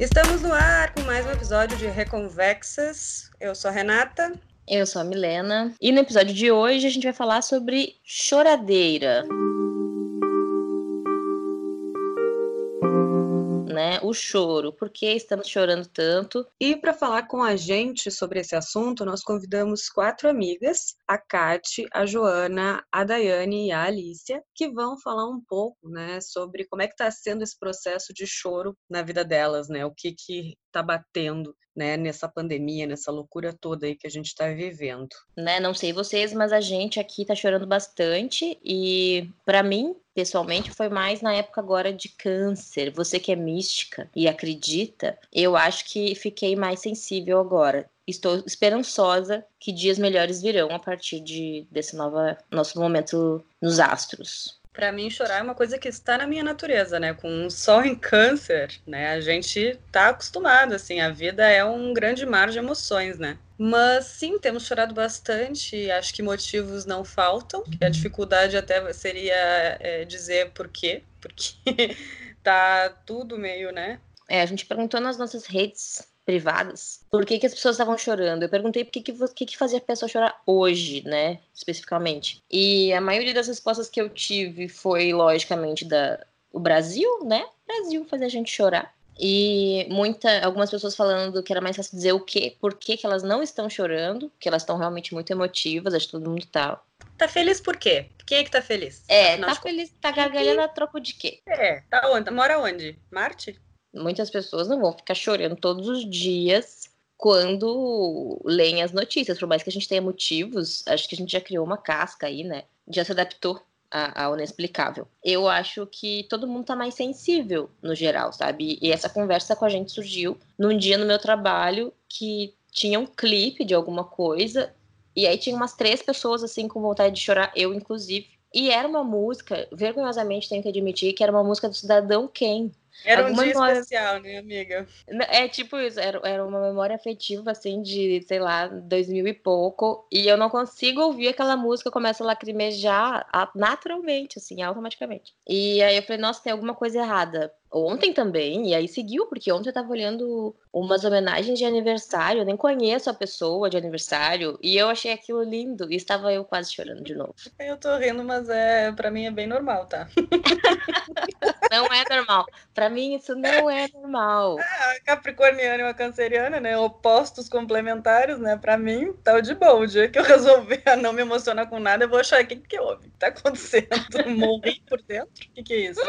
Estamos no ar com mais um episódio de Reconvexas. Eu sou a Renata. Eu sou a Milena. E no episódio de hoje a gente vai falar sobre choradeira. né? O choro. Por que estamos chorando tanto? E para falar com a gente sobre esse assunto, nós convidamos quatro amigas, a Kate, a Joana, a Daiane e a Alicia, que vão falar um pouco, né, sobre como é que está sendo esse processo de choro na vida delas, né? O que que tá batendo, né, nessa pandemia, nessa loucura toda aí que a gente está vivendo. Né, não sei vocês, mas a gente aqui tá chorando bastante e para mim pessoalmente foi mais na época agora de câncer. Você que é mística e acredita, eu acho que fiquei mais sensível agora. Estou esperançosa que dias melhores virão a partir de desse nova, nosso momento nos astros. Para mim, chorar é uma coisa que está na minha natureza, né? Com um sol em câncer, né? A gente tá acostumado, assim, a vida é um grande mar de emoções, né? Mas sim, temos chorado bastante. Acho que motivos não faltam. A dificuldade até seria é, dizer por quê, porque tá tudo meio, né? É, a gente perguntou nas nossas redes privadas por que, que as pessoas estavam chorando. Eu perguntei por que, que, que, fazia a pessoa chorar hoje, né? Especificamente. E a maioria das respostas que eu tive foi, logicamente, da o Brasil, né? Brasil fazia a gente chorar. E muita, algumas pessoas falando que era mais fácil dizer o quê, por que, que elas não estão chorando, que elas estão realmente muito emotivas, acho que todo mundo tá. Tá feliz por quê? Quem é que tá feliz? É, Afinal tá feliz, tá gargalhando a troco de quê? É, tá onde? Mora onde? Marte? Muitas pessoas não vão ficar chorando todos os dias quando leem as notícias, por mais que a gente tenha motivos, acho que a gente já criou uma casca aí, né? Já se adaptou ao inexplicável. Eu acho que todo mundo tá mais sensível no geral, sabe? E essa conversa com a gente surgiu num dia no meu trabalho que tinha um clipe de alguma coisa e aí tinha umas três pessoas assim com vontade de chorar, eu inclusive. E era uma música, vergonhosamente tenho que admitir, que era uma música do Cidadão Ken. Era um dia memória... especial, né, amiga? É tipo isso, era, era uma memória afetiva, assim, de, sei lá, dois mil e pouco. E eu não consigo ouvir aquela música, começa a lacrimejar naturalmente, assim, automaticamente. E aí eu falei, nossa, tem alguma coisa errada ontem também, e aí seguiu, porque ontem eu tava olhando umas homenagens de aniversário, eu nem conheço a pessoa de aniversário, e eu achei aquilo lindo, e estava eu quase chorando de novo. Eu tô rindo, mas é para mim é bem normal, tá? não é normal. Para mim isso não é normal. É, capricorniana e uma canceriana, né, opostos complementares, né, para mim tá de boa. O dia que eu resolver não me emocionar com nada, eu vou achar o que que houve? O que tá acontecendo? Morri por dentro? O que que é isso?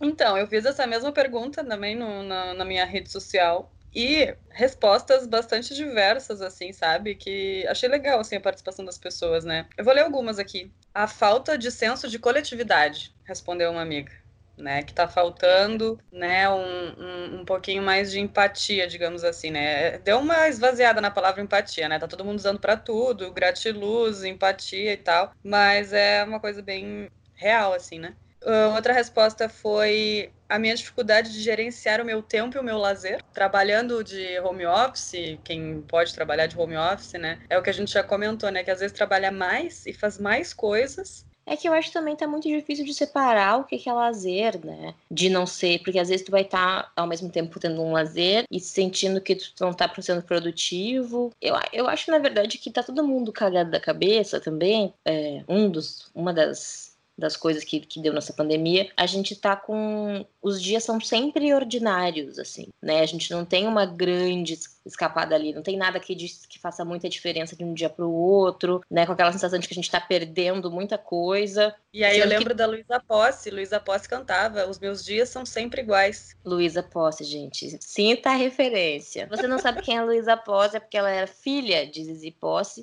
Então, eu fiz essa mesma pergunta também no, na, na minha rede social e respostas bastante diversas, assim, sabe? Que achei legal, assim, a participação das pessoas, né? Eu vou ler algumas aqui. A falta de senso de coletividade, respondeu uma amiga. Né, que tá faltando, né, um, um, um, pouquinho mais de empatia, digamos assim, né, deu uma esvaziada na palavra empatia, né, tá todo mundo usando para tudo, gratiluz, empatia e tal, mas é uma coisa bem real, assim, né. Uh, outra resposta foi a minha dificuldade de gerenciar o meu tempo e o meu lazer. Trabalhando de home office, quem pode trabalhar de home office, né? É o que a gente já comentou, né? Que às vezes trabalha mais e faz mais coisas. É que eu acho que também tá muito difícil de separar o que é lazer, né? De não ser, porque às vezes tu vai estar tá, ao mesmo tempo tendo um lazer e sentindo que tu não tá sendo produtivo. Eu, eu acho, na verdade, que tá todo mundo cagado da cabeça também. É, um dos, uma das das coisas que, que deu nessa pandemia, a gente tá com. Os dias são sempre ordinários, assim, né? A gente não tem uma grande escapada ali, não tem nada que, diz, que faça muita diferença de um dia para o outro, né? Com aquela sensação de que a gente tá perdendo muita coisa. E aí eu lembro que... da Luísa Posse, Luísa Posse cantava: Os meus dias são sempre iguais. Luísa Posse, gente, sinta a referência. Você não sabe quem é Luísa Posse, é porque ela era filha de Zizi Posse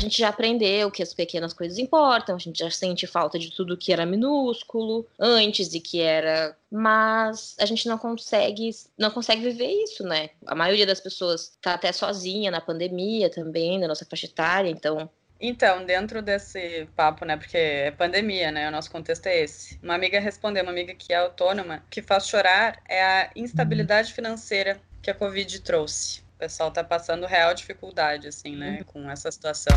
gente já aprendeu que as pequenas coisas importam, a gente já sente falta de tudo que era minúsculo antes e que era, mas a gente não consegue, não consegue viver isso, né? A maioria das pessoas tá até sozinha na pandemia também, na nossa faixa etária, então então, dentro desse papo, né, porque é pandemia, né, o nosso contexto é esse. Uma amiga respondeu, uma amiga que é autônoma, que faz chorar é a instabilidade financeira que a Covid trouxe pessoal tá passando real dificuldade, assim, né, uhum. com essa situação.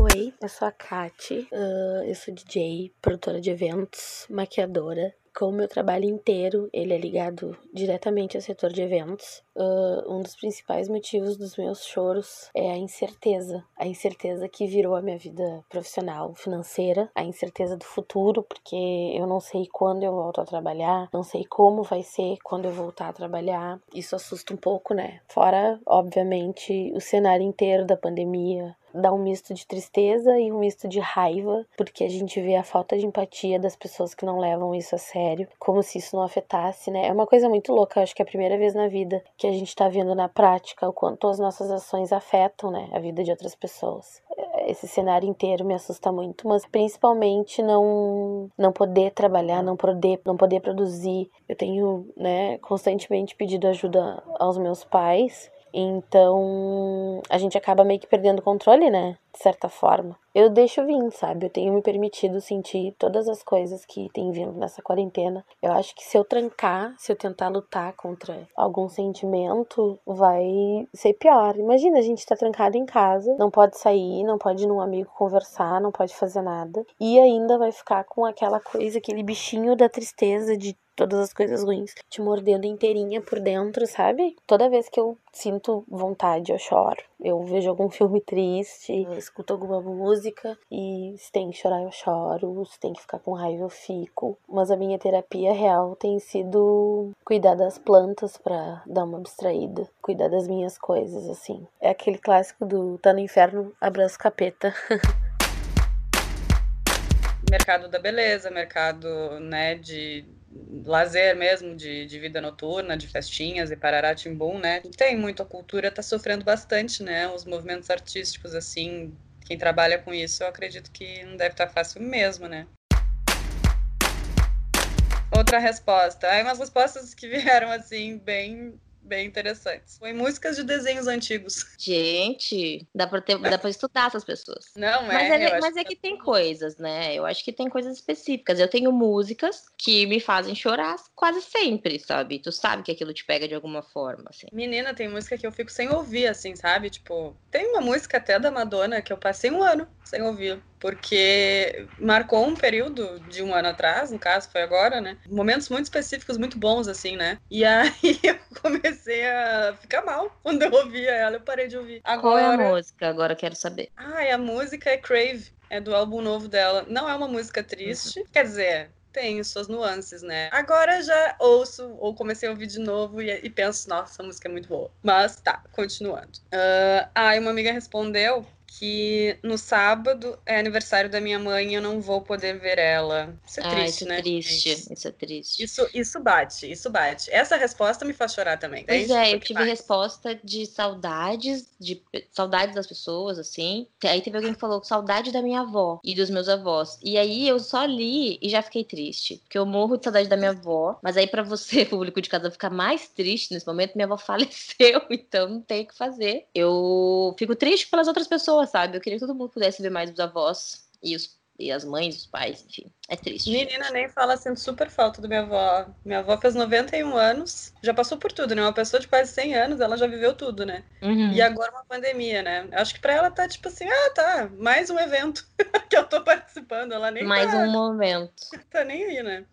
Oi, eu sou a Kati, uh, eu sou DJ, produtora de eventos, maquiadora. Como meu trabalho inteiro ele é ligado diretamente ao setor de eventos, uh, um dos principais motivos dos meus choros é a incerteza. A incerteza que virou a minha vida profissional, financeira, a incerteza do futuro, porque eu não sei quando eu volto a trabalhar, não sei como vai ser quando eu voltar a trabalhar. Isso assusta um pouco, né? Fora, obviamente, o cenário inteiro da pandemia, dá um misto de tristeza e um misto de raiva, porque a gente vê a falta de empatia das pessoas que não levam isso a sério, como se isso não afetasse, né? É uma coisa muito louca, acho que é a primeira vez na vida que a gente tá vendo na prática o quanto as nossas ações afetam, né, a vida de outras pessoas. Esse cenário inteiro me assusta muito, mas principalmente não não poder trabalhar, não poder não poder produzir. Eu tenho, né, constantemente pedido ajuda aos meus pais então, a gente acaba meio que perdendo o controle, né? De certa forma. Eu deixo vir, sabe? Eu tenho me permitido sentir todas as coisas que tem vindo nessa quarentena. Eu acho que se eu trancar, se eu tentar lutar contra algum sentimento, vai ser pior. Imagina, a gente tá trancado em casa, não pode sair, não pode ir num amigo conversar, não pode fazer nada. E ainda vai ficar com aquela coisa, aquele bichinho da tristeza de todas as coisas ruins te mordendo inteirinha por dentro, sabe? Toda vez que eu sinto vontade, eu choro. Eu vejo algum filme triste, escuto alguma música e se tem que chorar, eu choro. Se tem que ficar com raiva, eu fico. Mas a minha terapia real tem sido cuidar das plantas para dar uma abstraída, cuidar das minhas coisas, assim. É aquele clássico do tá no inferno, abraço capeta. mercado da beleza, mercado né, de lazer mesmo, de, de vida noturna, de festinhas e parará timbum, né? Tem muito, a cultura está sofrendo bastante, né? Os movimentos artísticos, assim, quem trabalha com isso, eu acredito que não deve estar tá fácil mesmo, né? Outra resposta. Aí umas respostas que vieram, assim, bem bem interessantes. Foi músicas de desenhos antigos. Gente, dá pra, ter, dá pra estudar essas pessoas. Não, é. Mas é, mas é que, que tem coisas, né? Eu acho que tem coisas específicas. Eu tenho músicas que me fazem chorar quase sempre, sabe? Tu sabe que aquilo te pega de alguma forma, assim. Menina, tem música que eu fico sem ouvir, assim, sabe? Tipo, tem uma música até da Madonna que eu passei um ano sem ouvir porque marcou um período de um ano atrás, no caso foi agora, né? Momentos muito específicos, muito bons, assim, né? E aí eu comecei a ficar mal quando eu ouvia ela, eu parei de ouvir. Agora... Qual é a música? Agora quero saber. Ah, a música é Crave, é do álbum novo dela. Não é uma música triste, uhum. quer dizer, tem suas nuances, né? Agora já ouço, ou comecei a ouvir de novo e, e penso, nossa, a música é muito boa. Mas tá, continuando. Uh, e uma amiga respondeu que no sábado é aniversário da minha mãe e eu não vou poder ver ela. Isso é ah, triste, isso é né? Triste, isso é triste. Isso, isso bate, isso bate. Essa resposta me faz chorar também. Pois é, é eu tive resposta de saudades, de saudades das pessoas, assim. Aí teve alguém que falou saudade da minha avó e dos meus avós. E aí eu só li e já fiquei triste. Porque eu morro de saudade da minha avó. Mas aí, para você, público de casa, ficar mais triste nesse momento, minha avó faleceu, então não tem o que fazer. Eu fico triste pelas outras pessoas sabe? Eu queria que todo mundo pudesse ver mais os avós e, os, e as mães, os pais, enfim. É triste. Menina, nem fala, sinto super falta da minha avó. Minha avó fez 91 anos, já passou por tudo, né? Uma pessoa de quase 100 anos, ela já viveu tudo, né? Uhum. E agora uma pandemia, né? Acho que pra ela tá tipo assim, ah, tá, mais um evento que eu tô participando, ela nem Mais tá... um momento. tá nem aí, né?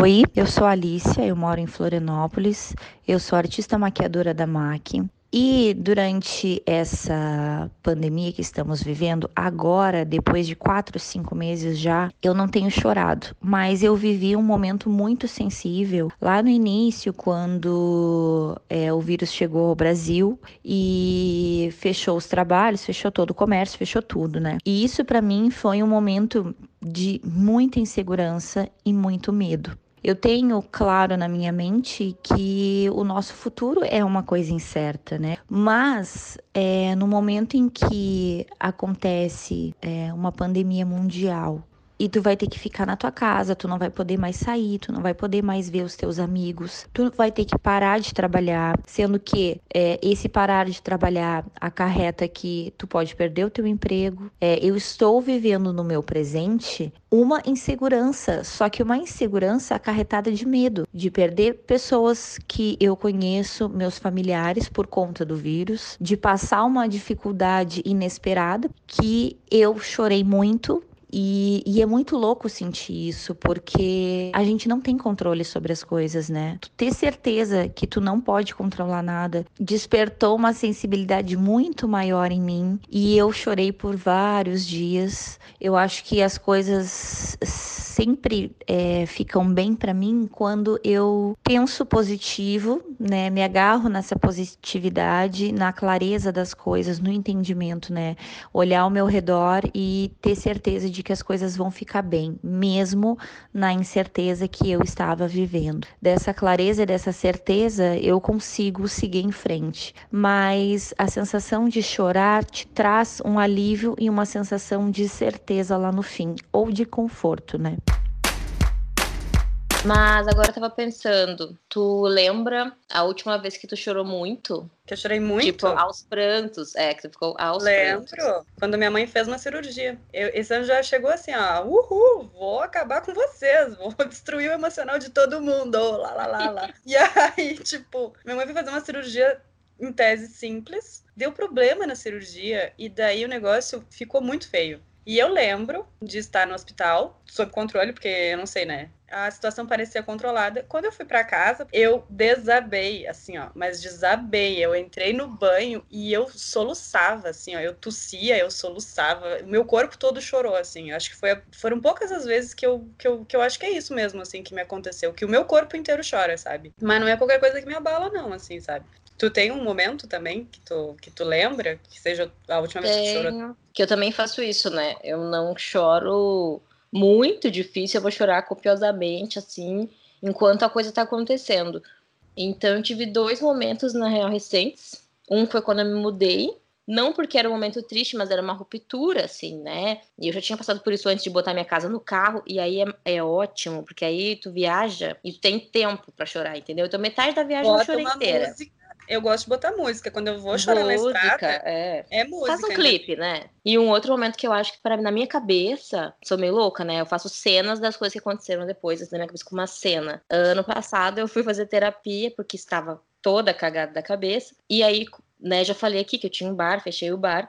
Oi, eu sou Alicia, eu moro em Florianópolis, eu sou artista maquiadora da MAC. E durante essa pandemia que estamos vivendo, agora, depois de quatro, cinco meses já, eu não tenho chorado, mas eu vivi um momento muito sensível lá no início, quando é, o vírus chegou ao Brasil e fechou os trabalhos, fechou todo o comércio, fechou tudo, né? E isso para mim foi um momento de muita insegurança e muito medo. Eu tenho claro na minha mente que o nosso futuro é uma coisa incerta, né? Mas é, no momento em que acontece é, uma pandemia mundial e tu vai ter que ficar na tua casa, tu não vai poder mais sair, tu não vai poder mais ver os teus amigos, tu vai ter que parar de trabalhar, sendo que é, esse parar de trabalhar acarreta que tu pode perder o teu emprego. É, eu estou vivendo no meu presente uma insegurança, só que uma insegurança acarretada de medo, de perder pessoas que eu conheço, meus familiares, por conta do vírus, de passar uma dificuldade inesperada que eu chorei muito e, e, é muito louco sentir isso, porque a gente não tem controle sobre as coisas, né? Tu ter certeza que tu não pode controlar nada despertou uma sensibilidade muito maior em mim e eu chorei por vários dias. Eu acho que as coisas sempre é, ficam bem para mim quando eu penso positivo, né? Me agarro nessa positividade, na clareza das coisas, no entendimento, né? Olhar ao meu redor e ter certeza de de que as coisas vão ficar bem, mesmo na incerteza que eu estava vivendo. Dessa clareza e dessa certeza, eu consigo seguir em frente. Mas a sensação de chorar te traz um alívio e uma sensação de certeza lá no fim, ou de conforto, né? Mas agora eu tava pensando, tu lembra a última vez que tu chorou muito? Que eu chorei muito? Tipo, aos prantos. É, que tu ficou aos Lembro. prantos. Lembro. Quando minha mãe fez uma cirurgia. Eu, esse ano já chegou assim, ó. Uhul, vou acabar com vocês. Vou destruir o emocional de todo mundo. Lá, lá, lá, lá. e aí, tipo, minha mãe foi fazer uma cirurgia em tese simples. Deu problema na cirurgia. E daí o negócio ficou muito feio. E eu lembro de estar no hospital, sob controle, porque eu não sei, né? A situação parecia controlada. Quando eu fui para casa, eu desabei, assim, ó, mas desabei. Eu entrei no banho e eu soluçava, assim, ó, eu tossia, eu soluçava. Meu corpo todo chorou, assim. Acho que foi, foram poucas as vezes que eu, que, eu, que eu acho que é isso mesmo, assim, que me aconteceu. Que o meu corpo inteiro chora, sabe? Mas não é qualquer coisa que me abala, não, assim, sabe? Tu tem um momento também que tu, que tu lembra, que seja a última Tenho, vez que tu chorou? Que eu também faço isso, né? Eu não choro muito difícil, eu vou chorar copiosamente, assim, enquanto a coisa tá acontecendo. Então, eu tive dois momentos, na real, recentes. Um foi quando eu me mudei, não porque era um momento triste, mas era uma ruptura, assim, né? E eu já tinha passado por isso antes de botar minha casa no carro, e aí é, é ótimo, porque aí tu viaja e tu tem tempo para chorar, entendeu? Então metade da viagem Bota eu chorei inteira. Música eu gosto de botar música. Quando eu vou chorar música, na estrada, é. é música. Faz um clipe, né? E um outro momento que eu acho que para na minha cabeça, sou meio louca, né? Eu faço cenas das coisas que aconteceram depois, assim, na minha cabeça com uma cena. Ano passado eu fui fazer terapia porque estava toda cagada da cabeça. E aí, né, já falei aqui que eu tinha um bar, fechei o bar.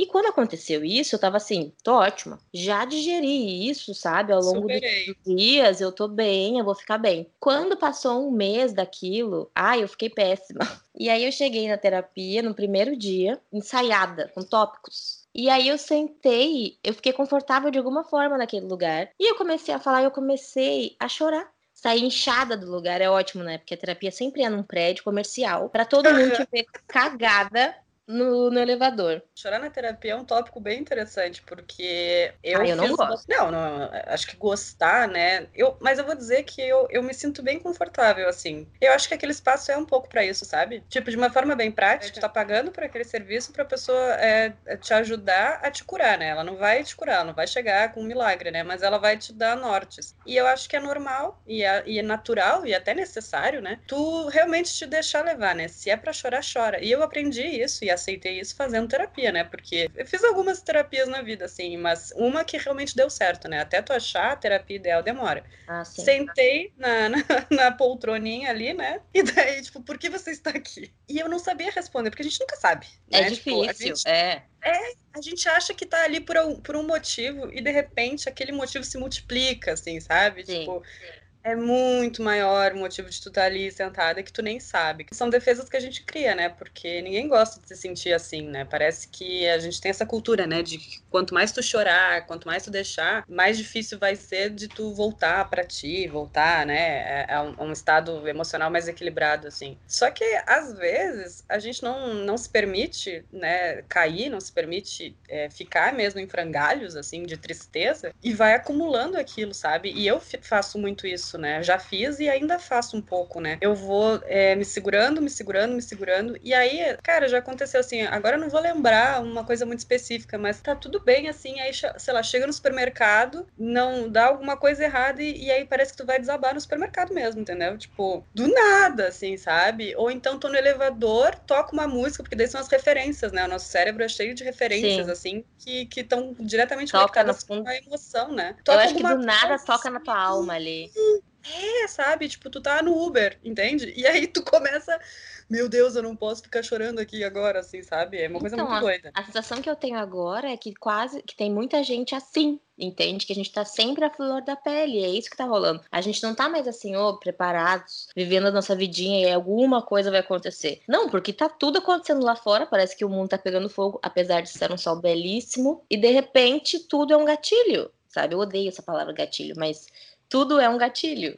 E quando aconteceu isso, eu tava assim, tô ótima. Já digeri isso, sabe? Ao longo Superei. dos dias, eu tô bem, eu vou ficar bem. Quando passou um mês daquilo, ai, eu fiquei péssima. E aí eu cheguei na terapia no primeiro dia, ensaiada, com tópicos. E aí eu sentei, eu fiquei confortável de alguma forma naquele lugar. E eu comecei a falar, eu comecei a chorar sair inchada do lugar é ótimo, né? Porque a terapia sempre é num prédio comercial para todo mundo te ver cagada no, no, elevador. Chorar na terapia é um tópico bem interessante, porque eu. Ah, eu não gosto. Não, não, acho que gostar, né? Eu, mas eu vou dizer que eu, eu me sinto bem confortável, assim. Eu acho que aquele espaço é um pouco para isso, sabe? Tipo, de uma forma bem prática, tu tá pagando por aquele serviço pra pessoa é, é, te ajudar a te curar, né? Ela não vai te curar, não vai chegar com um milagre, né? Mas ela vai te dar nortes. E eu acho que é normal e é, e é natural e até necessário, né? Tu realmente te deixar levar, né? Se é para chorar, chora. E eu aprendi isso e aceitei isso fazendo terapia, né? Porque eu fiz algumas terapias na vida, assim, mas uma que realmente deu certo, né? Até tu achar a terapia ideal demora. Ah, sim. Sentei na, na, na, poltroninha ali, né? E daí, tipo, por que você está aqui? E eu não sabia responder, porque a gente nunca sabe. É né? difícil, tipo, gente, é. É, a gente acha que tá ali por um, por um motivo e de repente aquele motivo se multiplica, assim, sabe? Sim, tipo, sim é muito maior o motivo de tu estar tá ali sentada que tu nem sabe. São defesas que a gente cria, né? Porque ninguém gosta de se sentir assim, né? Parece que a gente tem essa cultura, né? De que quanto mais tu chorar, quanto mais tu deixar, mais difícil vai ser de tu voltar para ti, voltar, né? A um, um, estado emocional mais equilibrado, assim. Só que às vezes a gente não, não se permite, né? Cair, não se permite é, ficar mesmo em frangalhos, assim, de tristeza e vai acumulando aquilo, sabe? E eu faço muito isso faço, né? Já fiz e ainda faço um pouco, né? Eu vou é, me segurando, me segurando, me segurando. E aí, cara, já aconteceu assim. Agora eu não vou lembrar uma coisa muito específica, mas tá tudo bem assim. Aí, sei lá, chega no supermercado, não dá alguma coisa errada e, e aí parece que tu vai desabar no supermercado mesmo, entendeu? Tipo, do nada, assim, sabe? Ou então tô no elevador, toco uma música, porque daí são as referências, né? O nosso cérebro é cheio de referências, Sim. assim, que estão diretamente toca conectadas com a emoção, né? Toca Eu acho que do nada toca na tua alma ali. É, sabe? Tipo, tu tá no Uber, entende? E aí tu começa meu Deus, eu não posso ficar chorando aqui agora, assim, sabe? É uma coisa então, muito doida. A, a sensação que eu tenho agora é que quase que tem muita gente assim, entende? Que a gente tá sempre a flor da pele, é isso que tá rolando. A gente não tá mais assim, ô, oh, preparados, vivendo a nossa vidinha e alguma coisa vai acontecer. Não, porque tá tudo acontecendo lá fora, parece que o mundo tá pegando fogo, apesar de ser um sol belíssimo, e de repente tudo é um gatilho, sabe? Eu odeio essa palavra gatilho, mas tudo é um gatilho.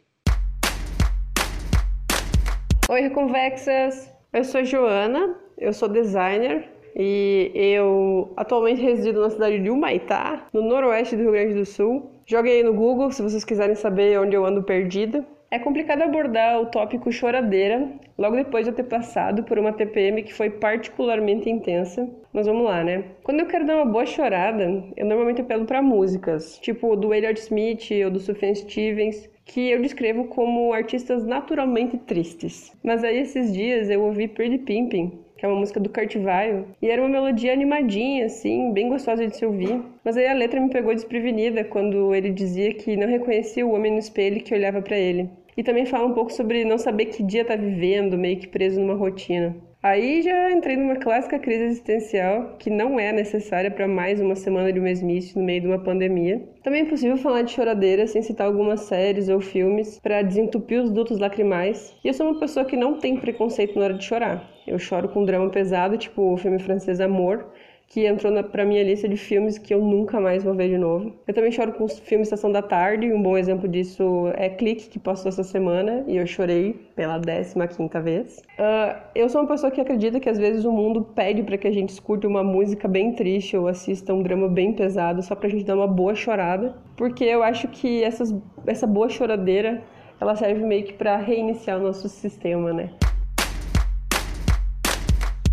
Oi, Reconvexas! Eu sou Joana, eu sou designer e eu atualmente resido na cidade de Humaitá, no noroeste do Rio Grande do Sul. Joguei no Google se vocês quiserem saber onde eu ando perdida. É complicado abordar o tópico choradeira logo depois de eu ter passado por uma TPM que foi particularmente intensa. Mas vamos lá, né? Quando eu quero dar uma boa chorada, eu normalmente apelo para músicas, tipo do Elliott Smith ou do Sufjan Stevens, que eu descrevo como artistas naturalmente tristes. Mas aí esses dias eu ouvi Pretty Pimpin', que é uma música do Weill, e era uma melodia animadinha, assim, bem gostosa de se ouvir. Mas aí a letra me pegou desprevenida quando ele dizia que não reconhecia o homem no espelho que olhava para ele. E também fala um pouco sobre não saber que dia tá vivendo, meio que preso numa rotina. Aí já entrei numa clássica crise existencial que não é necessária para mais uma semana de mesmice no meio de uma pandemia. Também é possível falar de choradeira sem citar algumas séries ou filmes para desentupir os dutos lacrimais. E eu sou uma pessoa que não tem preconceito na hora de chorar. Eu choro com drama pesado, tipo o filme francês Amor, que entrou na, minha lista de filmes que eu nunca mais vou ver de novo. Eu também choro com os filmes Estação da Tarde, um bom exemplo disso é Clique, que passou essa semana, e eu chorei pela 15 vez. Uh, eu sou uma pessoa que acredita que às vezes o mundo pede para que a gente escute uma música bem triste ou assista um drama bem pesado só pra gente dar uma boa chorada, porque eu acho que essas, essa boa choradeira ela serve meio que para reiniciar o nosso sistema, né?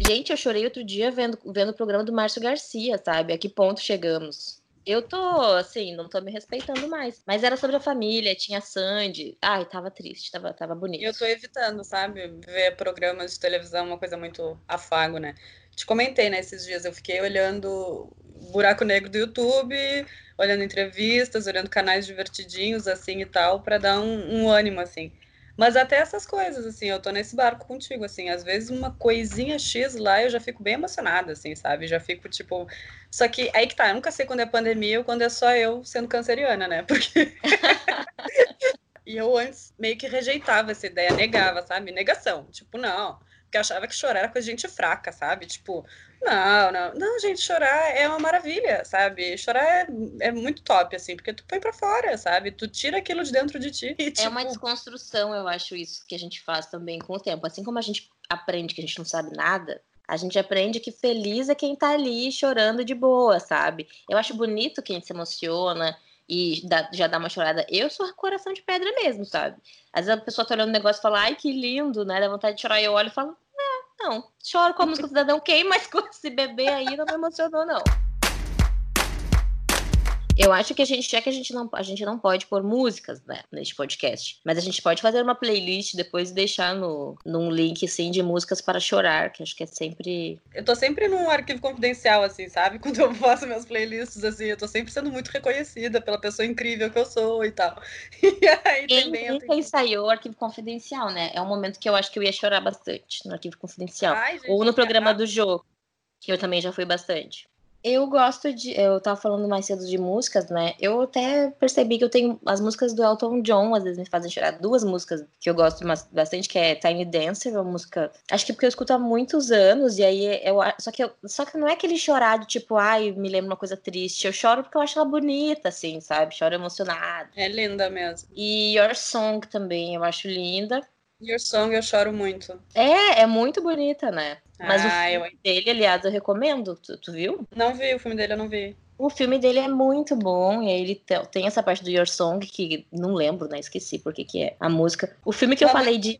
Gente, eu chorei outro dia vendo, vendo o programa do Márcio Garcia, sabe? A que ponto chegamos? Eu tô, assim, não tô me respeitando mais. Mas era sobre a família, tinha Sandy. Ai, tava triste, tava, tava bonito. Eu tô evitando, sabe? Ver programas de televisão, uma coisa muito afago, né? Te comentei, né, esses dias. Eu fiquei olhando buraco negro do YouTube, olhando entrevistas, olhando canais divertidinhos, assim, e tal, para dar um, um ânimo, assim. Mas até essas coisas, assim, eu tô nesse barco contigo, assim, às vezes uma coisinha X lá eu já fico bem emocionada, assim, sabe? Já fico tipo. Só que aí que tá, eu nunca sei quando é pandemia ou quando é só eu sendo canceriana, né? Porque. e eu antes meio que rejeitava essa ideia, negava, sabe? Negação. Tipo, não. Porque achava que chorar era coisa de gente fraca, sabe? Tipo, não, não. Não, gente, chorar é uma maravilha, sabe? Chorar é, é muito top, assim, porque tu põe pra fora, sabe? Tu tira aquilo de dentro de ti. E, tipo... É uma tipo desconstrução, eu acho, isso que a gente faz também com o tempo. Assim como a gente aprende que a gente não sabe nada, a gente aprende que feliz é quem tá ali chorando de boa, sabe? Eu acho bonito quem se emociona e dá, já dá uma chorada. Eu sou coração de pedra mesmo, sabe? Às vezes a pessoa tá olhando o negócio e fala, ai, que lindo, né? Dá vontade de chorar. E eu olho e falo, não, choro com a música do Cidadão Quem, mas com esse bebê aí não me emocionou, não. Eu acho que a gente, já que a gente não, a gente não pode pôr músicas, né, neste podcast, mas a gente pode fazer uma playlist depois e deixar no, num link, assim, de músicas para chorar, que acho que é sempre... Eu tô sempre num arquivo confidencial, assim, sabe? Quando eu faço meus playlists, assim, eu tô sempre sendo muito reconhecida pela pessoa incrível que eu sou e tal. E aí Quem também nunca tenho... ensaiou o arquivo confidencial, né? É um momento que eu acho que eu ia chorar bastante no arquivo confidencial. Ai, gente, Ou no programa é... do jogo, que eu também já fui bastante. Eu gosto de. Eu tava falando mais cedo de músicas, né? Eu até percebi que eu tenho. As músicas do Elton John às vezes me fazem chorar. Duas músicas que eu gosto bastante, que é Tiny Dancer, uma música. Acho que porque eu escuto há muitos anos, e aí eu. Só que, eu... Só que não é aquele chorar de tipo, ai, me lembra uma coisa triste. Eu choro porque eu acho ela bonita, assim, sabe? Choro emocionada. É linda mesmo. E Your Song também, eu acho linda. Your Song eu choro muito. É, é muito bonita, né? Mas ah, o filme eu... dele, aliás, eu recomendo. Tu, tu, viu? Não vi, o filme dele eu não vi. O filme dele é muito bom, e ele tem essa parte do Your Song, que não lembro, né? Esqueci porque que é a música. O filme que eu falei de,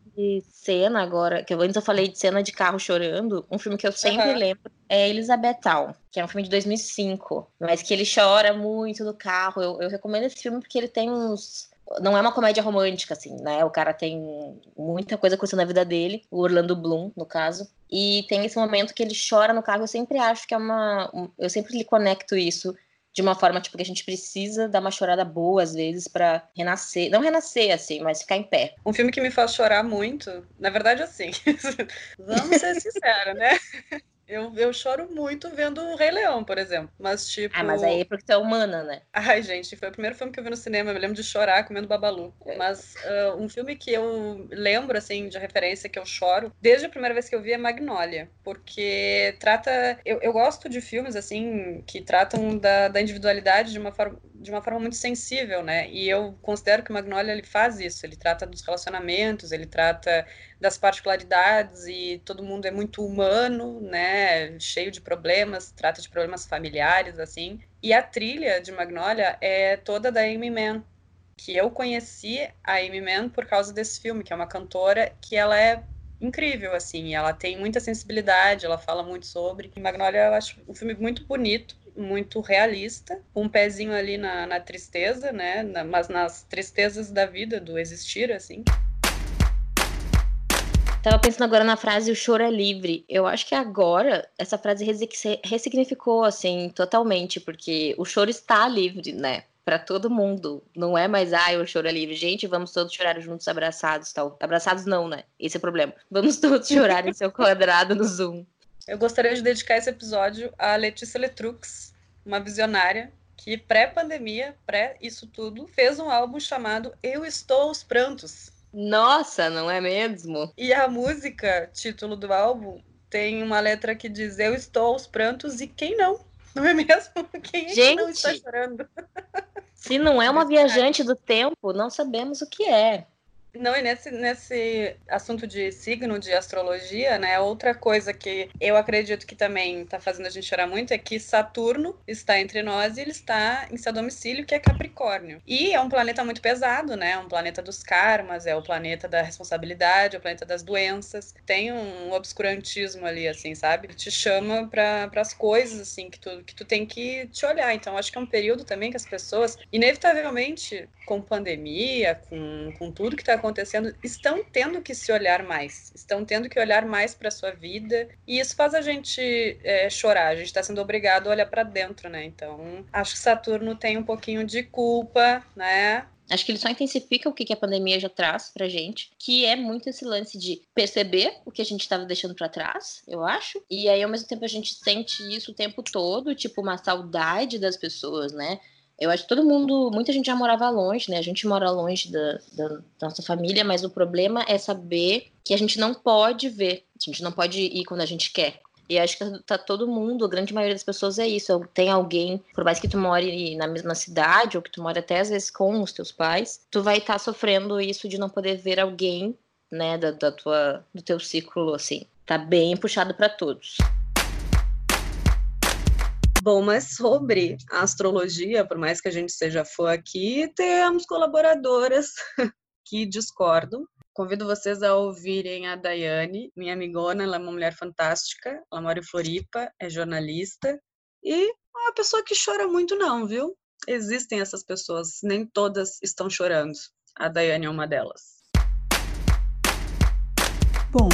cena agora, que eu, antes eu falei de cena de carro chorando, um filme que eu sempre lembro é Elizabethtown, que é um filme de 2005, mas que ele chora muito no carro. Eu, eu recomendo esse filme porque ele tem uns não é uma comédia romântica, assim, né? O cara tem muita coisa acontecendo na vida dele, o Orlando Bloom, no caso. E tem esse momento que ele chora no carro. Eu sempre acho que é uma. Eu sempre lhe conecto isso de uma forma, tipo, que a gente precisa dar uma chorada boa, às vezes, para renascer. Não renascer, assim, mas ficar em pé. Um filme que me faz chorar muito, na verdade, assim. Vamos ser sinceros, né? Eu, eu choro muito vendo o Rei Leão, por exemplo. Mas, tipo. Ah, mas aí é porque tu é humana, né? Ai, gente, foi o primeiro filme que eu vi no cinema. Eu me lembro de chorar comendo babalu. É. Mas uh, um filme que eu lembro, assim, de referência que eu choro, desde a primeira vez que eu vi é Magnolia. Porque trata. Eu, eu gosto de filmes, assim, que tratam da, da individualidade de uma forma de uma forma muito sensível, né? E eu considero que o Magnolia ele faz isso, ele trata dos relacionamentos, ele trata das particularidades e todo mundo é muito humano, né? Cheio de problemas, trata de problemas familiares assim. E a trilha de Magnolia é toda da Amy Mann, que eu conheci a Amy Mann por causa desse filme, que é uma cantora que ela é incrível, assim, ela tem muita sensibilidade, ela fala muito sobre. Magnolia eu acho um filme muito bonito, muito realista, um pezinho ali na, na tristeza, né? Na, mas nas tristezas da vida, do existir, assim. Tava pensando agora na frase o choro é livre. Eu acho que agora essa frase ressignificou assim totalmente, porque o choro está livre, né? Para todo mundo. Não é mais, ai, o choro é livre. Gente, vamos todos chorar juntos, abraçados, tal. Abraçados não, né? Esse é o problema. Vamos todos chorar em seu quadrado no Zoom. Eu gostaria de dedicar esse episódio a Letícia Letrux, uma visionária que pré-pandemia, pré isso tudo, fez um álbum chamado Eu Estou aos Prantos. Nossa, não é mesmo? E a música, título do álbum, tem uma letra que diz Eu estou aos prantos e quem não? Não é mesmo? Quem é Gente, que não está chorando? Se não é uma viajante do tempo, não sabemos o que é. Não, e nesse, nesse assunto de signo, de astrologia, né? Outra coisa que eu acredito que também está fazendo a gente chorar muito é que Saturno está entre nós e ele está em seu domicílio, que é Capricórnio. E é um planeta muito pesado, né? É um planeta dos karmas, é o planeta da responsabilidade, é o planeta das doenças. Tem um obscurantismo ali, assim, sabe? Te chama para as coisas, assim, que tu, que tu tem que te olhar. Então, acho que é um período também que as pessoas, inevitavelmente, com pandemia, com, com tudo que está acontecendo, estão tendo que se olhar mais, estão tendo que olhar mais para sua vida, e isso faz a gente é, chorar, a gente está sendo obrigado a olhar para dentro, né? Então, acho que Saturno tem um pouquinho de culpa, né? Acho que ele só intensifica o que a pandemia já traz pra gente, que é muito esse lance de perceber o que a gente estava deixando para trás, eu acho. E aí, ao mesmo tempo, a gente sente isso o tempo todo, tipo, uma saudade das pessoas, né? Eu acho que todo mundo, muita gente já morava longe, né? A gente mora longe da, da, da, nossa família, mas o problema é saber que a gente não pode ver, a gente não pode ir quando a gente quer. E acho que tá todo mundo, a grande maioria das pessoas é isso. Tem alguém, por mais que tu more na mesma cidade, ou que tu more até às vezes com os teus pais, tu vai estar tá sofrendo isso de não poder ver alguém, né, da, da tua, do teu ciclo, assim. Tá bem puxado para todos. Bom, mas sobre a astrologia, por mais que a gente seja fã aqui, temos colaboradoras que discordam. Convido vocês a ouvirem a Daiane, minha amigona, ela é uma mulher fantástica, ela mora em Floripa, é jornalista e é uma pessoa que chora muito não, viu? Existem essas pessoas, nem todas estão chorando. A Daiane é uma delas. Bom,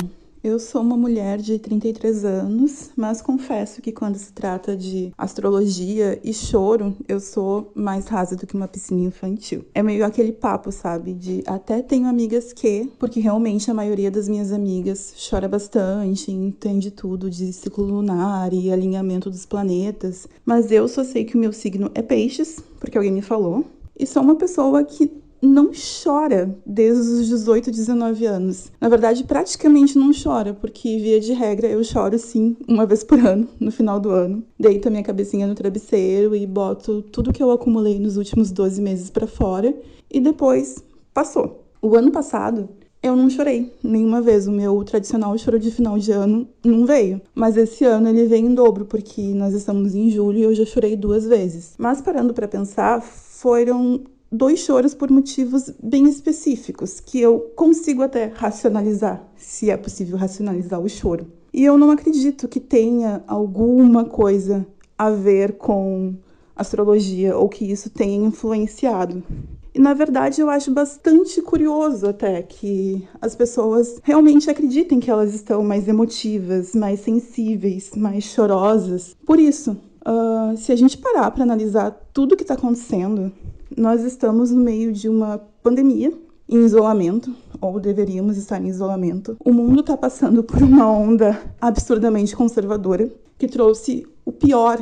eu sou uma mulher de 33 anos, mas confesso que quando se trata de astrologia e choro, eu sou mais rasa do que uma piscina infantil. É meio aquele papo, sabe? De até tenho amigas que, porque realmente a maioria das minhas amigas chora bastante, entende tudo de ciclo lunar e alinhamento dos planetas, mas eu só sei que o meu signo é peixes, porque alguém me falou. E sou uma pessoa que não chora desde os 18, 19 anos. Na verdade, praticamente não chora, porque via de regra eu choro sim, uma vez por ano, no final do ano. Deito a minha cabecinha no travesseiro e boto tudo que eu acumulei nos últimos 12 meses para fora e depois passou. O ano passado eu não chorei nenhuma vez. O meu tradicional choro de final de ano não veio. Mas esse ano ele veio em dobro, porque nós estamos em julho e eu já chorei duas vezes. Mas parando para pensar, foram dois choros por motivos bem específicos, que eu consigo até racionalizar, se é possível racionalizar o choro. E eu não acredito que tenha alguma coisa a ver com astrologia ou que isso tenha influenciado. E na verdade eu acho bastante curioso até que as pessoas realmente acreditem que elas estão mais emotivas, mais sensíveis, mais chorosas. Por isso, uh, se a gente parar para analisar tudo o que está acontecendo, nós estamos no meio de uma pandemia em isolamento, ou deveríamos estar em isolamento. O mundo está passando por uma onda absurdamente conservadora que trouxe o pior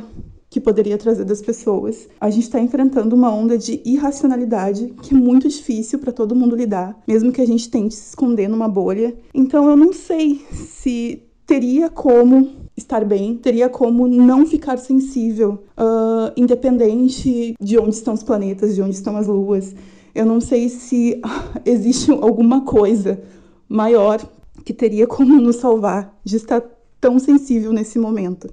que poderia trazer das pessoas. A gente está enfrentando uma onda de irracionalidade que é muito difícil para todo mundo lidar, mesmo que a gente tente se esconder numa bolha. Então eu não sei se teria como estar bem, teria como não ficar sensível, uh, independente de onde estão os planetas, de onde estão as luas. Eu não sei se existe alguma coisa maior que teria como nos salvar de estar tão sensível nesse momento.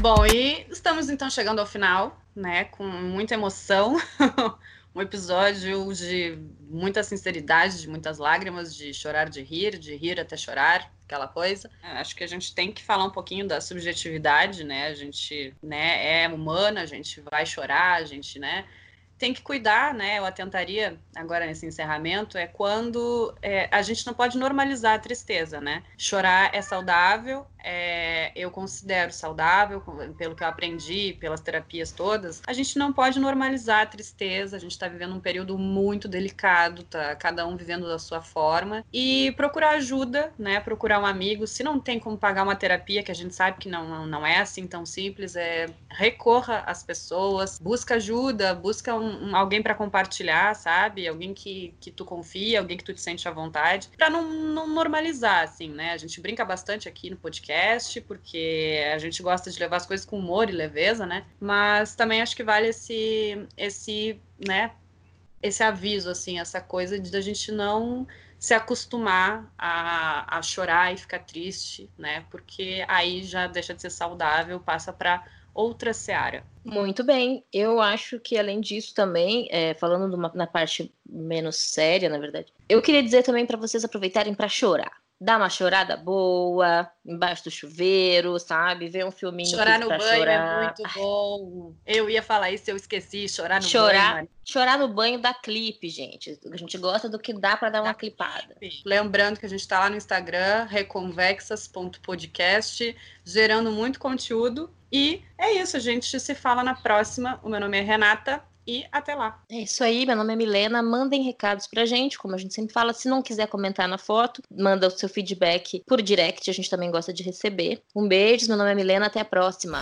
Bom, e estamos então chegando ao final, né? Com muita emoção. um episódio de muita sinceridade, de muitas lágrimas, de chorar de rir, de rir até chorar, aquela coisa. É, acho que a gente tem que falar um pouquinho da subjetividade, né? A gente, né, é humana, a gente vai chorar, a gente, né, tem que cuidar, né? Eu atentaria agora nesse encerramento é quando é, a gente não pode normalizar a tristeza, né? Chorar é saudável, é, eu considero saudável, pelo que eu aprendi, pelas terapias todas, a gente não pode normalizar a tristeza, a gente está vivendo um período muito delicado, tá cada um vivendo da sua forma, e procurar ajuda, né, procurar um amigo, se não tem como pagar uma terapia, que a gente sabe que não, não é assim tão simples, é recorra às pessoas, busca ajuda, busca um, um alguém para compartilhar, sabe, alguém que, que tu confia, alguém que tu te sente à vontade, para não, não normalizar, assim, né, a gente brinca bastante aqui no podcast, podcast, porque a gente gosta de levar as coisas com humor e leveza, né? Mas também acho que vale esse, esse, né? Esse aviso, assim, essa coisa de a gente não se acostumar a, a chorar e ficar triste, né? Porque aí já deixa de ser saudável, passa para outra seara. Muito bem. Eu acho que, além disso, também, é, falando na parte menos séria, na verdade, eu queria dizer também para vocês aproveitarem para chorar dar uma chorada boa, embaixo do chuveiro, sabe? Ver um filminho. Chorar no banho é chorar. é muito bom. Eu ia falar isso, eu esqueci. Chorar no chorar, banho. Chorar no banho dá clipe, gente. A gente gosta do que dá para dar uma clipada. Lembrando que a gente está lá no Instagram, reconvexas.podcast, gerando muito conteúdo. E é isso, a gente se fala na próxima. O meu nome é Renata e até lá. É isso aí, meu nome é Milena. Mandem recados pra gente, como a gente sempre fala. Se não quiser comentar na foto, manda o seu feedback por direct, a gente também gosta de receber. Um beijo, meu nome é Milena, até a próxima.